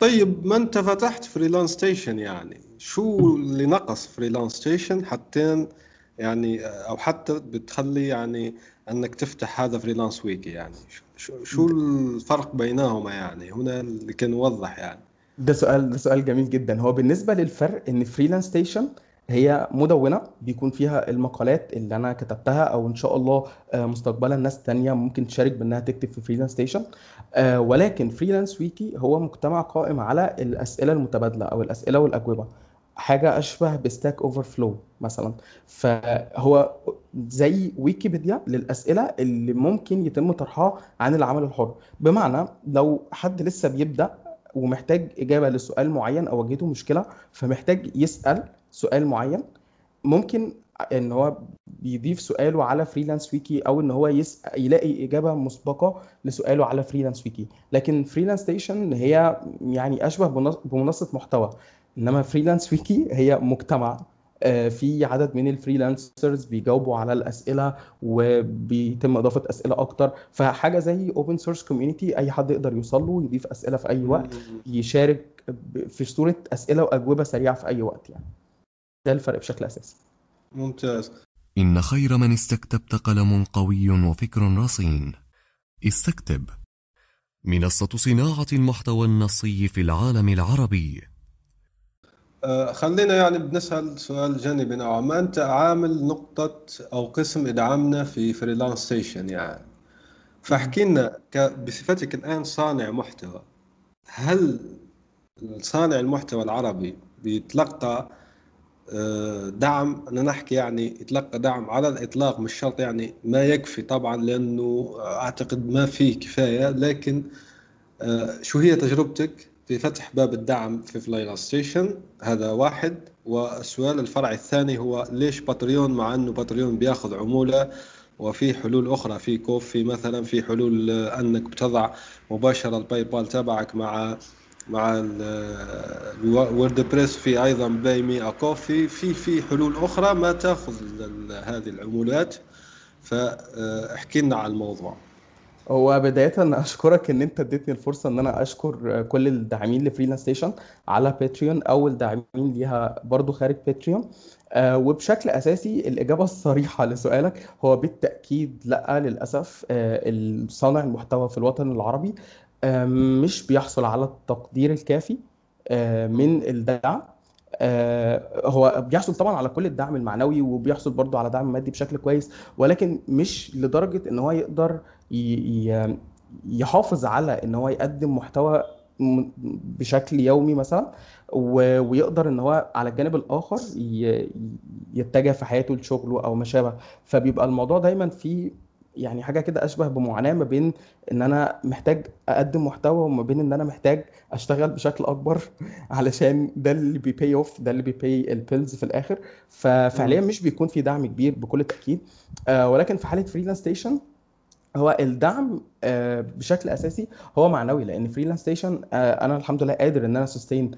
طيب ما أنت فتحت Freelance Station يعني؟ شو اللي نقص Freelance Station حتى يعني أو حتى بتخلي يعني إنك تفتح هذا Freelance Wiki يعني. شو شو الفرق بينهما يعني؟ هنا اللي كان نوضح يعني. ده سؤال ده سؤال جميل جدا. هو بالنسبة للفرق إن Freelance Station هي مدونة بيكون فيها المقالات اللي أنا كتبتها أو إن شاء الله آه، مستقبلا ناس تانية ممكن تشارك بإنها تكتب في Freelance Station آه، ولكن Freelance Wiki هو مجتمع قائم على الأسئلة المتبادلة أو الأسئلة والأجوبة. حاجة أشبه ب Stack Overflow مثلا. فهو زي ويكيبيديا للأسئلة اللي ممكن يتم طرحها عن العمل الحر. بمعنى لو حد لسه بيبدأ ومحتاج إجابة لسؤال معين أو واجهته مشكلة فمحتاج يسأل سؤال معين. ممكن إن هو بيضيف سؤاله على Freelance Wiki أو إن هو يسأل يلاقي إجابة مسبقة لسؤاله على Freelance Wiki. لكن Freelance Station هي يعني أشبه بمنص- بمنصة محتوى. إنما Freelance Wiki هي مجتمع. آه، في عدد من ال freelancers بيجاوبوا على الأسئلة وبيتم إضافة أسئلة أكتر. فحاجة زي open source community أي حد يقدر يوصل له يضيف أسئلة في أي وقت يشارك ب- في صورة أسئلة وأجوبة سريعة في أي وقت يعني. ده الفرق بشكل أساسي. ممتاز. إن خير من استكتبت قلم قوي وفكر رصين. استكتب. منصة صناعة المحتوى النصي في العالم العربي. خلينا يعني بنسأل سؤال جانبي. نوعا ما أنت عامل نقطة أو قسم ادعمنا في Freelance Station يعني. فاحكي لنا بصفتك الآن صانع محتوى. هل صانع المحتوى العربي بيتلقى آه، دعم؟ أنا نحكي يعني يتلقى دعم على الإطلاق مش شرط يعني ما يكفي طبعا لأنه أعتقد ما فيه كفاية لكن آه، شو هي تجربتك في فتح باب الدعم في Freelance Station هذا واحد. والسؤال الفرع الثاني هو ليش Patreon مع أنه Patreon بياخذ عمولة وفي حلول أخرى في Ko-fi مثلا في حلول أنك بتضع مباشرة ال PayPal تبعك مع مع WordPress في أيضا Buy Me Coffee في في حلول أخرى ما تأخذ هذه العمولات. فاحكي لنا على الموضوع. هو بداية أشكرك إن أنت اديتني الفرصة إن أنا أشكر كل الداعمين ل Freelance Station على Patreon أو الداعمين ليها برضو خارج Patreon آه، وبشكل أساسي الإجابة الصريحة لسؤالك هو بالتأكيد لأ للأسف آه، الصانع المحتوى في الوطن العربي آه، مش بيحصل على التقدير الكافي من الدعم هو بيحصل طبعا على كل الدعم المعنوي وبيحصل برضه على دعم مادي بشكل كويس ولكن مش لدرجة إن هو يقدر يحافظ على إن هو يقدم محتوى بشكل يومي مثلا ويقدر إن هو على الجانب الآخر يتجه في حياته لشغله أو ما شابه. فبيبقى الموضوع دايما فيه يعني حاجة كده أشبه بمعاناة ما بين إن أنا محتاج أقدم محتوى وما بين إن أنا محتاج أشتغل بشكل أكبر علشان ده اللي بي pay off ده اللي بي pay ال bills في الآخر. ففعليا مش بيكون في دعم كبير بكل تأكيد. آه ولكن في حالة فريلانس ستيشن هو الدعم آه، بشكل أساسي هو معنوي لأن فريلانس ستيشن أنا الحمد لله قادر إن أنا sustain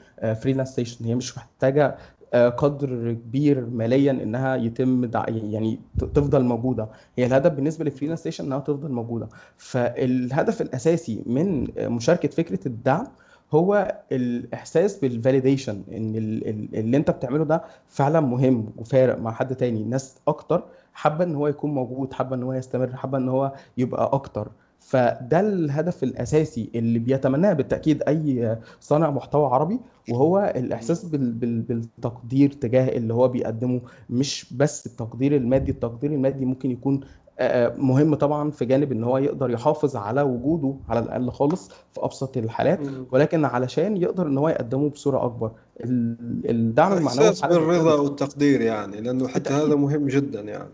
فريلانس ستيشن هي مش محتاجة آه، قدر كبير ماليا إنها يتم. يعني تفضل موجودة. هي الهدف بالنسبة لفريلانس ستيشن إنها تفضل موجودة. فالهدف الأساسي من آه، مشاركة فكرة الدعم هو الإحساس بال validation إن ال- ال- اللي أنت بتعمله ده فعلا مهم وفارق مع حد تاني. ناس أكتر حابة إن هو يكون موجود حابة إن هو يستمر حابة إن هو يبقى أكتر. فده الهدف الأساسي اللي بيتمناه بالتأكيد أي صانع محتوى عربي وهو الإحساس بال بال بالتقدير تجاه اللي هو بيقدمه. مش بس التقدير المادي التقدير المادي ممكن يكون مهم طبعا في جانب إن هو يقدر يحافظ على وجوده على الأقل خالص في أبسط الحالات ولكن علشان يقدر إن هو يقدمه بصورة أكبر. ال- الدعم المعنوي إحساس في حالة بالرضا والتقدير يعني لأنه حتى. هذا مهم جدا يعني.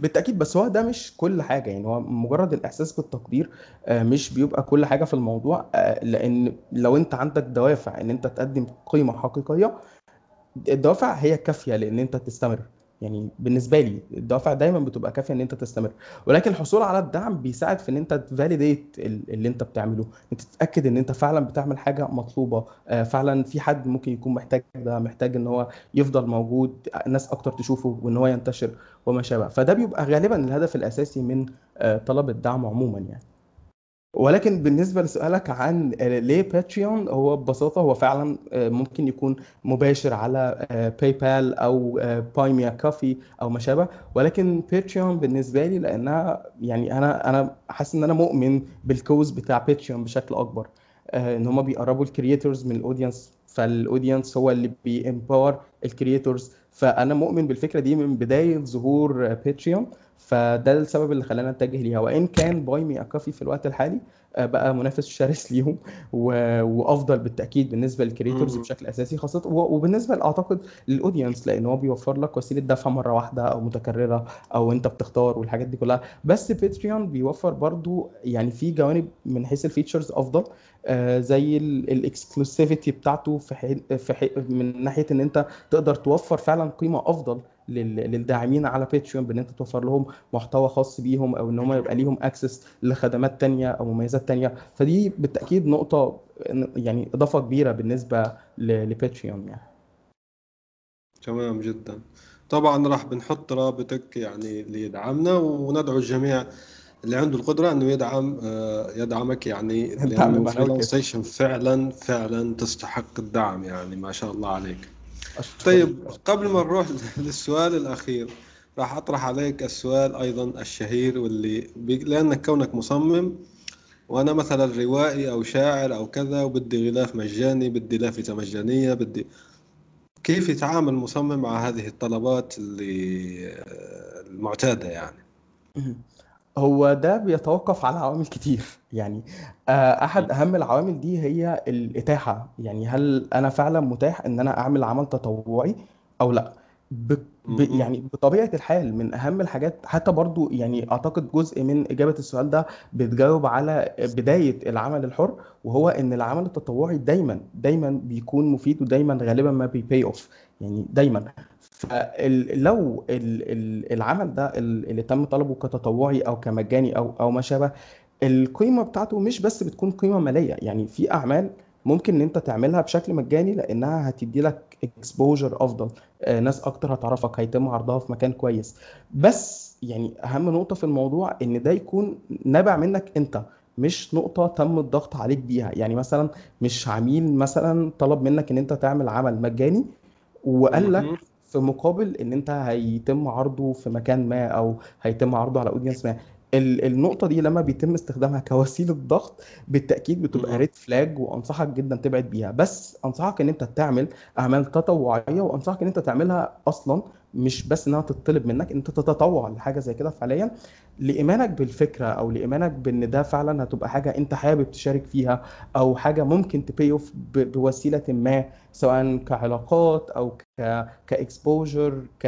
بالتأكيد بس هو ده مش كل حاجة يعني هو مجرد الإحساس بالتقدير آه، مش بيبقى كل حاجة في الموضوع آه، لأن لو أنت عندك دوافع إن أنت تقدم قيمة حقيقية الدوافع هي كافية لأن أنت تستمر. يعني بالنسبة لي الدوافع دايما بتبقى كافية إن أنت تستمر. ولكن الحصول على الدعم بيساعد في إن أنت تفاليديت اللي أنت بتعمله. أنت تتأكد إن أنت فعلا بتعمل حاجة مطلوبة. آه، فعلا في حد ممكن يكون محتاج ده محتاج إن هو يفضل موجود ناس أكتر تشوفه وإن هو ينتشر وما شابه. فده بيبقى غالبا الهدف الأساسي من آه، طلب الدعم عموما يعني. ولكن بالنسبة لسؤالك عن آه، ليه باتريون هو ببساطة هو فعلا آه، ممكن يكون مباشر على باي بال أو Buy Me a Coffee أو ما شابه. ولكن باتريون بالنسبة لي لأنها يعني أنا أنا حاسس إن أنا مؤمن بال cause بتاع باتريون بشكل أكبر. آه، إن هم بيقربوا ال creators من ال audience فال audience هو اللي بي empower ال creators فأنا مؤمن بالفكرة دي من بداية ظهور باتريون فده السبب اللي خلانا نتجه ليها. وإن كان Buy Me a Coffee في الوقت الحالي آه، بقى منافس شرس ليهم و... وأفضل بالتأكيد بالنسبة لل creators. بشكل أساسي خاصة و... وبالنسبة اعتقد لل audience لأن هو بيوفر لك وسيلة دفع مرة واحدة أو متكررة أو أنت بتختار والحاجات دي كلها. بس باتريون بيوفر برضو يعني في جوانب من حيث ال features أفضل. زي ال exclusivity بتاعته في حي... في حي... من ناحية إن أنت تقدر توفر فعلا قيمة أفضل لل... للداعمين على باتريون بإن أنت توفر لهم محتوى خاص بيهم أو إن هم يبقى ليهم access لخدمات تانية أو مميزات تانية فدي بالتأكيد نقطة يعني إضافة كبيرة بالنسبة. لباتريون يعني تمام جدا طبعا راح بنحط رابطك يعني اللي يدعمنا وندعو الجميع اللي عنده القدرة إنه يدعم آه، يدعمك يعني لأنه فعلا فعلا تستحق الدعم يعني ما شاء الله عليك. أشكرك. طيب قبل ما نروح للسؤال الأخير راح أطرح عليك السؤال أيضا الشهير واللي بي... لأنك كونك مصمم وأنا مثلا روائي أو شاعر أو كذا وبدي غلاف مجاني بدي لافتة مجانية بدي كيف يتعامل المصمم مع هذه الطلبات اللي آه، المعتادة يعني؟ هو ده بيتوقف على عوامل كتير. يعني آه، أحد أهم العوامل دي هي الإتاحة. يعني هل أنا فعلا متاح إن أنا أعمل عمل تطوعي أو لأ؟ ب... ب... يعني بطبيعة الحال من أهم الحاجات حتى برضو يعني أعتقد جزء من إجابة السؤال ده بتجاوب على بداية العمل الحر وهو إن العمل التطوعي دايما دايما بيكون مفيد ودايما غالبا ما بيبي أوف يعني دايما. فلو العمل ده ال- اللي تم طلبه كتطوعي أو كمجاني أو أو ما شابه القيمة بتاعته مش بس بتكون قيمة مالية. يعني في أعمال ممكن إن أنت تعملها بشكل مجاني لأنها هتدي لك اكسبوجر أفضل. آه، ناس أكتر هتعرفك هيتم عرضها في مكان كويس. بس يعني أهم نقطة في الموضوع إن ده يكون نابع منك أنت مش نقطة تم الضغط عليك بيها. يعني مثلا مش عميل مثلا طلب منك إن أنت تعمل عمل مجاني وقال لك. في مقابل إن أنت هيتم عرضه في مكان ما أو هيتم عرضه على audience ما. ال- النقطة دي لما بيتم استخدامها كوسيلة ضغط بالتأكيد بتبقى. red flag وأنصحك جدا تبعد بيها بس أنصحك إن أنت تعمل أعمال تطوعية وأنصحك إن أنت تعملها أصلا مش بس إنها تطلب منك أنت تتطوع لحاجة زي كده فعليا لإيمانك بالفكرة أو لإيمانك بإن ده فعلا هتبقى حاجة أنت حابب تشارك فيها أو حاجة ممكن ت pay off بوسيلة ما سواء كعلاقات أو ك ك exposure ك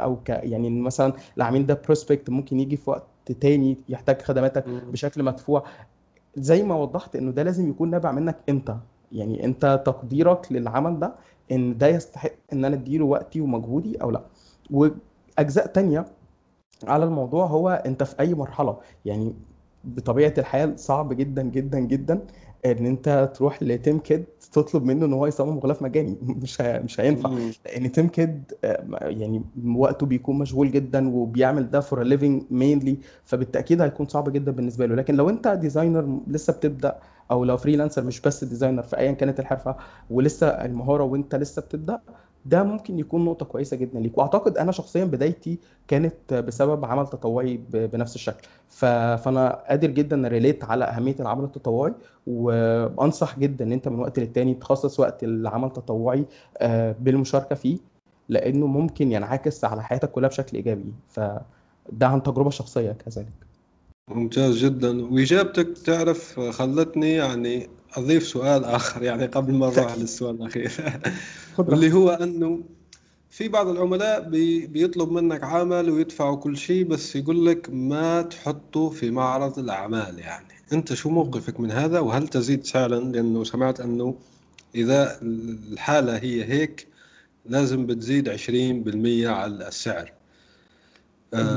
أو ك يعني مثلا العميل ده prospect ممكن يجي في وقت تاني يحتاج خدماتك. بشكل مدفوع. زي ما وضحت إنه ده لازم يكون نابع منك انت يعني إنت تقديرك للعمل ده إن ده يستحق إن أنا أديله وقتي ومجهودي أو لأ. وأجزاء تانية على الموضوع هو أنت في أي مرحلة. يعني بطبيعة الحال صعب جدا جدا جدا إن أنت تروح ل Tim Kidd تطلب منه إن هو يصمم غلاف مجاني. مش ه... مش هينفع. لأن Tim Kidd آه، يعني وقته بيكون مشغول جدا وبيعمل ده for living mainly فبالتأكيد هيكون صعب جدا بالنسبة له. لكن لو أنت designer لسه بتبدأ أو لو freelancer مش بس designer في ايا كانت الحرفة ولسه المهارة وأنت لسه بتبدأ ده ممكن يكون نقطة كويسة جدا ليك. وأعتقد أنا شخصيا بدايتي كانت بسبب عمل تطوعي بنفس الشكل. ف... فأنا قادر جدا ريليت على أهمية العمل التطوعي وأنصح جدا إن أنت من وقت للتاني تخصص وقت العمل التطوعي آه، بالمشاركة فيه لأنه ممكن ينعكس على حياتك كلها بشكل إيجابي. فده عن تجربة شخصية كذلك. ممتاز جدا. وإجابتك تعرف خلتني يعني أضيف سؤال آخر يعني قبل ما نروح للسؤال واللي راحتك هو أنه في بعض العملاء بي بيطلب منك عمل ويدفعوا كل شيء بس يقول لك ما تحطه في معرض الأعمال يعني. أنت شو موقفك من هذا؟ وهل تزيد سعرا لأنه سمعت أنه إذا الحالة هي هيك لازم بتزيد 20% على السعر.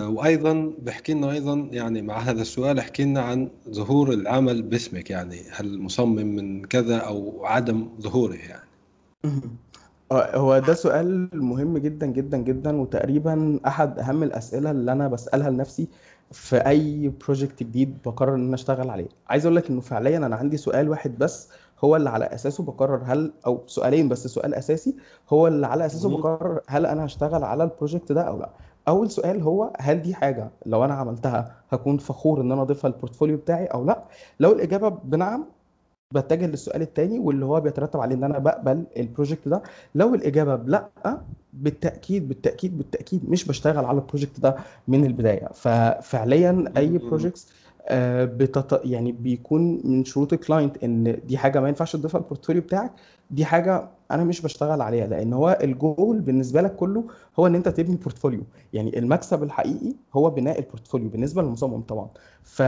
وأيضا بحكي لنا أيضا يعني مع هذا السؤال احكي لنا عن ظهور العمل باسمك يعني هل مصمم من كذا أو عدم ظهوره يعني؟ آه، هو ده سؤال مهم جدا جدا جدا وتقريبا أحد أهم الأسئلة اللي أنا بسألها لنفسي في أي project جديد بقرر إن أنا أشتغل عليه. عايز أقول لك إنه فعليا أنا عندي سؤال واحد بس هو اللي على أساسه بقرر هل أو سؤالين بس سؤال أساسي هو اللي على أساسه. بقرر هل أنا هشتغل على ال project ده أو لا. أول سؤال هو هل دي حاجة لو أنا عملتها هكون فخور إن أنا أضيفها ال portfolio بتاعي أو لأ؟ لو الإجابة بنعم بتجه للسؤال التاني واللي هو بيترتب عليه إن أنا بقبل ال project ده. لو الإجابة بلا بالتأكيد بالتأكيد بالتأكيد مش بشتغل على ال project ده من البداية. ففعليا أي. projects بتط... يعني بيكون من شروط ال client إن دي حاجة ما ينفعش تضيفها ال portfolio بتاعك. دي حاجة أنا مش بشتغل عليها لأن هو الجول بالنسبة لك كله هو إن أنت تبني portfolio يعني المكسب الحقيقي هو بناء ال portfolio بالنسبة للمصمم طبعا ف.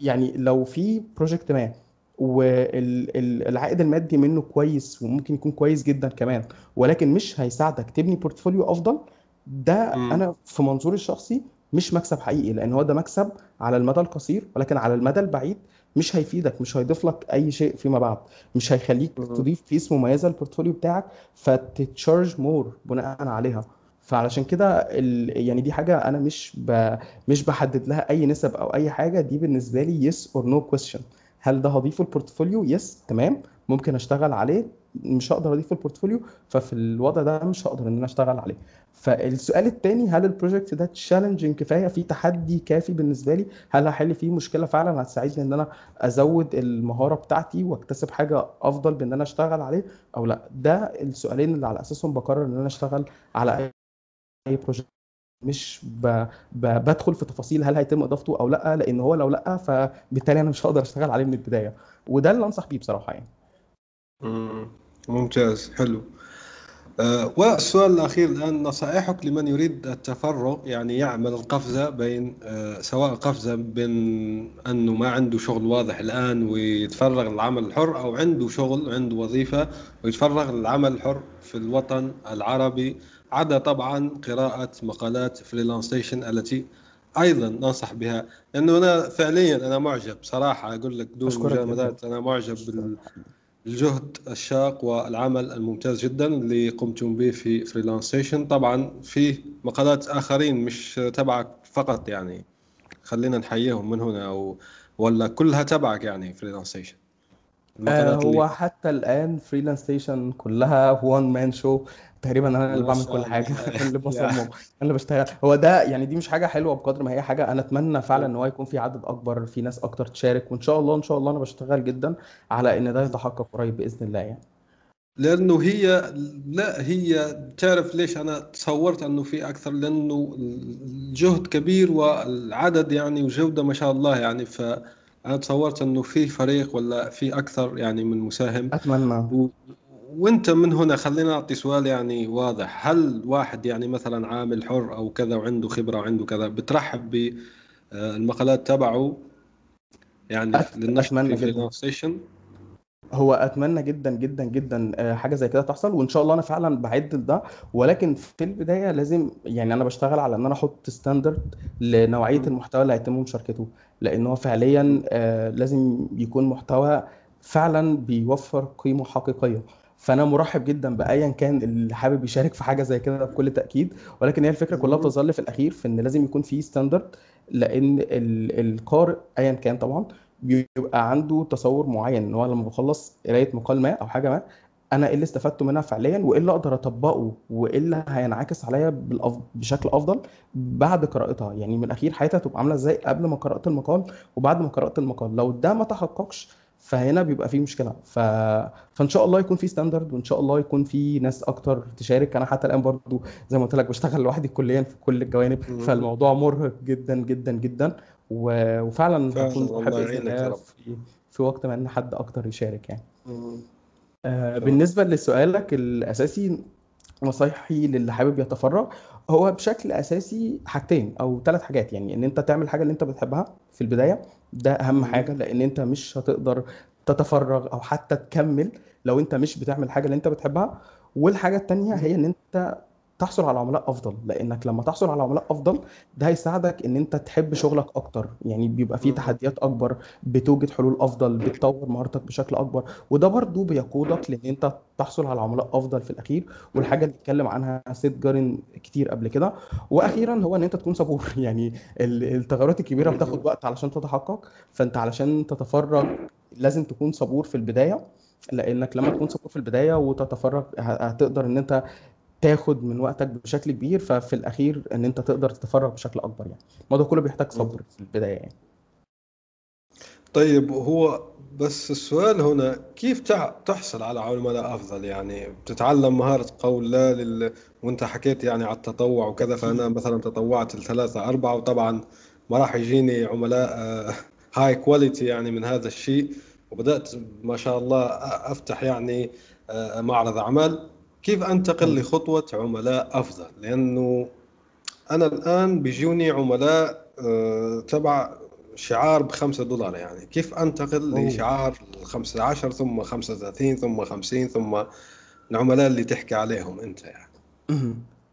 يعني لو في project ما والعائد المادي منه كويس وممكن يكون كويس جدا كمان ولكن مش هيساعدك تبني portfolio أفضل ده مم. أنا في منظوري الشخصي مش مكسب حقيقي لأن هو ده مكسب على المدى القصير ولكن على المدى البعيد مش هيفيدك مش هيضيف لك أي شيء فيما بعد. مش هيخليك. تضيف piece مميزة لل portfolio بتاعك فت charge more بناء عليها. فعلشان كده ال... يعني دي حاجة أنا مش ب... مش بحدد لها أي نسب أو أي حاجة. دي بالنسبة لي yes or no question هل ده هضيفه ال portfolio yes تمام. ممكن أشتغل عليه مش هقدر اضيفه ال portfolio ففي الوضع ده مش هقدر إن أنا أشتغل عليه. فالسؤال التاني هل ال project ده challenging كفاية؟ في تحدي كافي بالنسبة لي؟ هل هحل فيه مشكلة فعلا؟ هتساعدني إن أنا أزود المهارة بتاعتي وأكتسب حاجة أفضل بإن أنا أشتغل عليه أو لأ؟ ده السؤالين اللي على أساسهم بقرر إن أنا أشتغل على أي بروجكت مش ب... ب... بدخل في تفاصيل هل هيتم إضافته أو لأ لأن هو لو لأ فبالتالي أنا مش هقدر أشتغل عليه من البداية. وده اللي أنصح بيه بصراحة يعني. ممتاز حلو. آه، والسؤال الأخير الآن نصائحك لمن يريد التفرغ يعني يعمل القفزة بين آه، سواء قفزة بين أنه ما عنده شغل واضح الآن ويتفرغ للعمل الحر أو عنده شغل عنده وظيفة ويتفرغ للعمل الحر في الوطن العربي عدا طبعا قراءة مقالات فريلانستيشن التي أيضا ننصح بها. لأنه أنا فعليا أنا معجب صراحة أقول لك دون مجاملات أنا معجب بالجهد الشاق والعمل الممتاز جدا اللي قمتم به في فريلانستيشن طبعا في مقالات آخرين مش تبعك فقط يعني. خلينا نحييهم من هنا أو ولا كلها تبعك يعني فريلانستيشن آه هو حتى الآن فريلانستيشن كلها one man show تقريبا أنا اللي بعمل كل حاجة. أنا اللي بصمم أنا اللي بشتغل. هو ده يعني دي مش حاجة حلوة بقدر ما هي حاجة. أنا أتمنى فعلا إن هو يكون في عدد أكبر في ناس أكتر تشارك. وإن شاء الله إن شاء الله أنا بشتغل جدا على إن ده يتحقق قريب بإذن الله يعني. لأنه هي لا هي تعرف ليش أنا تصورت أنه في أكثر. لأنه الجهد كبير والعدد يعني وجودة ما شاء الله يعني. ف أنا تصورت أنه في فريق ولا في أكثر يعني من مساهم. أتمنى. وانت من هنا خلينا نعطي سؤال يعني واضح. هل واحد يعني مثلا عامل حر أو كذا وعنده خبرة وعنده كذا بترحب بالمقالات تبعه؟ يعني أت... للنشر في فريلانستيشن هو أتمنى جدا جدا جدا آه، حاجة زي كده تحصل وإن شاء الله أنا فعلا بعد لده ولكن في البداية لازم يعني أنا بشتغل على إن أنا أحط standard لنوعية المحتوى اللي هيتم مشاركته. لأن هو فعليا آه، لازم يكون محتوى فعلا بيوفر قيمة حقيقية. فانا مرحب جدا بايا كان اللي حابب يشارك في حاجة زي كده بكل تأكيد ولكن هي الفكرة كلها بتظل في الأخير في إن لازم يكون في ستاندرد لأن القارئ ايا كان طبعا بيبقى عنده تصور معين إن هو لما بخلص قراية مقال ما أو حاجة ما أنا إيه اللي استفدته منها فعليا وإيه اللي أقدر أطبقه وإيه اللي هينعكس عليا. بشكل أفضل بعد قراءتها يعني من الأخير حياتي هتبقى عاملة إزاي قبل ما قرأت المقال وبعد ما قرأت المقال لو ده ما تحققش فهنا بيبقى في مشكلة. ف... فإن شاء الله يكون في ستاندرد وإن شاء الله يكون في ناس أكتر تشارك. أنا حتى الآن برضو زي ما قلت لك بشتغل لوحدي كليا في كل الجوانب. فالموضوع مرهق جدا جدا جدا. و... وفعلا هكون الله في... في وقت ما إن حد أكتر يشارك يعني. آه بالنسبة لسؤالك الأساسي نصايحي للي حابب يتفرغ هو بشكل أساسي حاجتين أو ثلاث حاجات. يعني إن أنت تعمل حاجة اللي أنت بتحبها في البداية ده أهم حاجة لأن أنت مش هتقدر تتفرغ أو حتى تكمل لو أنت مش بتعمل حاجة اللي أنت بتحبها. والحاجة التانية هي إن أنت تحصل على عملاء أفضل لأنك لما تحصل على عملاء أفضل ده هيساعدك إن أنت تحب شغلك أكتر. يعني بيبقى فيه تحديات أكبر بتوجد حلول أفضل بتطور مهارتك بشكل أكبر وده برضو بيقودك لإن أنت تحصل على عملاء أفضل في الأخير. والحاجة اللي اتكلم عنها سيد جارين كتير قبل كده وأخيرا هو إن أنت تكون صبور. يعني التغيرات الكبيرة بتاخد وقت علشان تتحقق فأنت علشان تتفرغ لازم تكون صبور في البداية لأنك لما تكون صبور في البداية وتتفرغ هتقدر إن أنت تاخد من وقتك بشكل كبير ففي الأخير إن أنت تقدر تتفرغ بشكل أكبر يعني. الموضوع كله بيحتاج صبر في البداية يعني. طيب هو بس السؤال هنا كيف تحصل على عملاء أفضل؟ يعني بتتعلم مهارة قول لا لل... وأنت حكيت يعني على التطوع وكذا فأنا مثلا تطوعت لثلاثة أربعة وطبعا ما راح يجيني عملاء هاي كواليتي يعني من هذا الشيء. وبدأت ما شاء الله أفتح يعني آه، معرض أعمال. كيف أنتقل لخطوة عملاء أفضل؟ لأنه أنا الآن بيجوني عملاء آه، تبع شعار بخمسة دولار يعني. كيف أنتقل أوه. لشعار 15 ثم 35 ثم 50 ثم العملاء اللي تحكي عليهم أنت يعني؟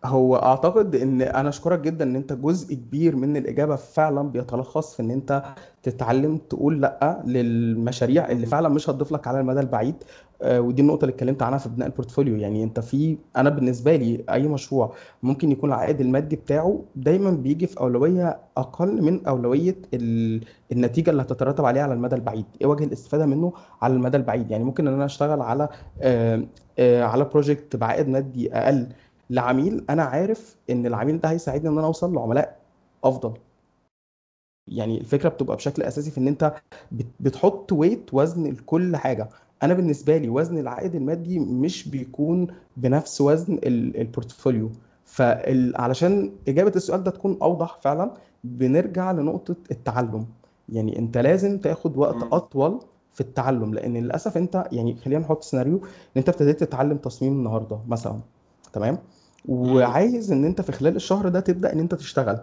هو أعتقد إن أنا أشكرك جدا إن أنت جزء كبير من الإجابة فعلا بيتلخص في إن أنت تتعلم تقول لأ للمشاريع اللي فعلا مش هتضيف لك على المدى البعيد. ودي النقطة اللي اتكلمت عنها في بناء البورتفوليو. يعني انت في أنا بالنسبة لي أي مشروع ممكن يكون العائد المادي بتاعه دايما بيجي في أولوية أقل من أولوية النتيجة اللي هتترتب عليها على المدى البعيد. إيه وجه الاستفادة منه؟ على المدى البعيد. يعني ممكن إن أنا أشتغل على آه، آه، على project بعائد مادي أقل لعميل أنا عارف إن العميل ده هيساعدني إن أنا أوصل لعملاء أفضل. يعني الفكرة بتبقى بشكل أساسي في إن أنت بتحط weight وزن لكل حاجة. أنا بالنسبة لي وزن العائد المادي مش بيكون بنفس وزن ال portfolio. فعلشان اجابه السؤال ده تكون اوضح فعلا بنرجع لنقطه التعلم. يعني انت لازم تاخد وقت اطول في التعلم لأن للاسف انت يعني خلينا نحط سيناريو إن انت ابتديت تتعلم تصميم النهارده مثلا تمام؟ وعايز إن أنت في خلال الشهر ده تبدأ إن أنت تشتغل.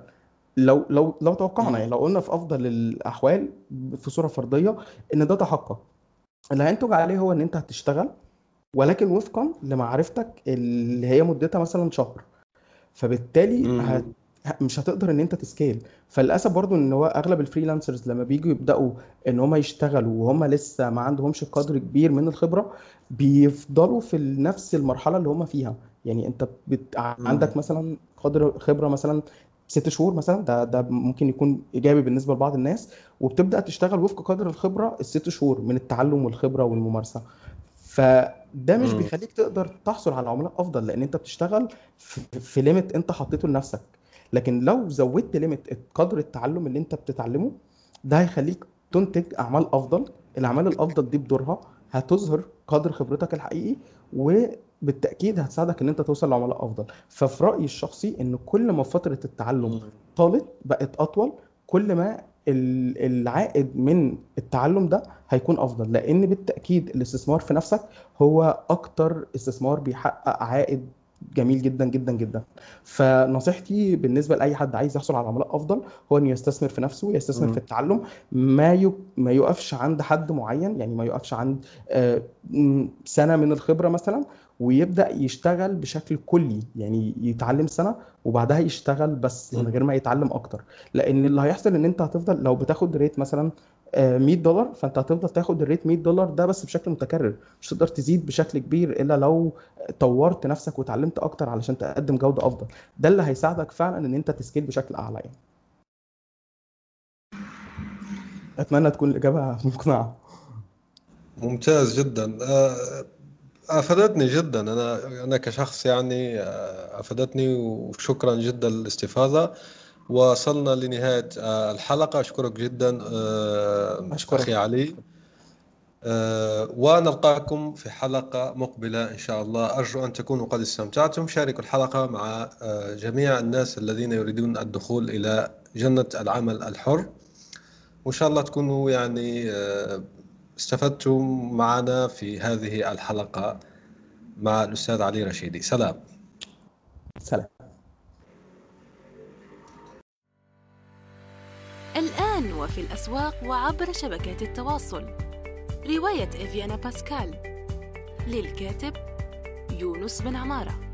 لو لو لو توقعنا يعني لو قلنا في أفضل الأحوال في صوره فرضيه إن ده تحقق. اللي هينتج عليه هو إن أنت هتشتغل ولكن وفقا لمعرفتك اللي هي مدتها مثلا شهر. فبالتالي هت... مش هتقدر إن أنت ت scale. فللأسف برضو إن هو أغلب ال freelancers لما بيجوا يبدأوا إن هم يشتغلوا وهم لسه ما عندهمش قدر كبير من الخبرة بيفضلوا في نفس المرحلة اللي هم فيها. يعني أنت بت... عندك مثلا قدر خبرة مثلا ست شهور مثلا ده ده ممكن يكون إيجابي بالنسبة لبعض الناس. وبتبدأ تشتغل وفق قدر الخبرة الست شهور من التعلم والخبرة والممارسة. فده مش بيخليك تقدر تحصل على عملاء أفضل لأن أنت بتشتغل في, في limit أنت حطيته لنفسك. لكن لو زودت limit قدر التعلم اللي أنت بتتعلمه ده هيخليك تنتج أعمال أفضل. الأعمال الأفضل دي بدورها هتظهر قدر خبرتك الحقيقي وبالتاكيد هتساعدك إن أنت توصل لعملاء أفضل ففي رأيي الشخصي إن كل ما فترة التعلم طالت بقت أطول كل ما العائد من التعلم ده هيكون أفضل لأن بالتأكيد الاستثمار في نفسك هو أكتر استثمار بيحقق عائد جميل جدا جدا جدا فنصيحتي بالنسبة لأي حد عايز يحصل على عملاء أفضل هو انه يستثمر في نفسه يستثمر م. في التعلم ما. ما يقفش عند حد معين يعني ما يقفش عند آه، سنة من الخبرة مثلا ويبدأ يشتغل بشكل كلي يعني يتعلم سنة وبعدها يشتغل بس من غير ما يتعلم أكتر. لأن اللي هيحصل إن أنت هتفضل لو بتاخد ريت مثلا 100 دولار فأنت هتفضل تاخد الريت 100 دولار ده بس بشكل متكرر. مش هتقدر تزيد بشكل كبير إلا لو طورت نفسك وتعلمت أكتر علشان تقدم جودة أفضل. ده اللي هيساعدك فعلا إن أنت تسكيل بشكل أعلى يعني. أتمنى تكون الإجابة مقنعة. ممتاز جدا. آه، أفادتني جدا. أنا أنا كشخص يعني آه، أفادتني وشكرا جدا للاستفاضة. وصلنا لنهاية آه، الحلقة. أشكرك جدا آه، أشكرك. أخي علي. ونلقاكم في حلقة مقبلة إن شاء الله. أرجو أن تكونوا قد استمتعتم. شاركوا الحلقة مع جميع الناس الذين يريدون الدخول إلى جنة العمل الحر. وإن شاء الله تكونوا يعني استفدتم معنا في هذه الحلقة مع الأستاذ علي رشيدي. سلام. سلام. الآن وفي الأسواق وعبر شبكات التواصل. رواية إفيانا باسكال. للكاتب يونس بن عمارة.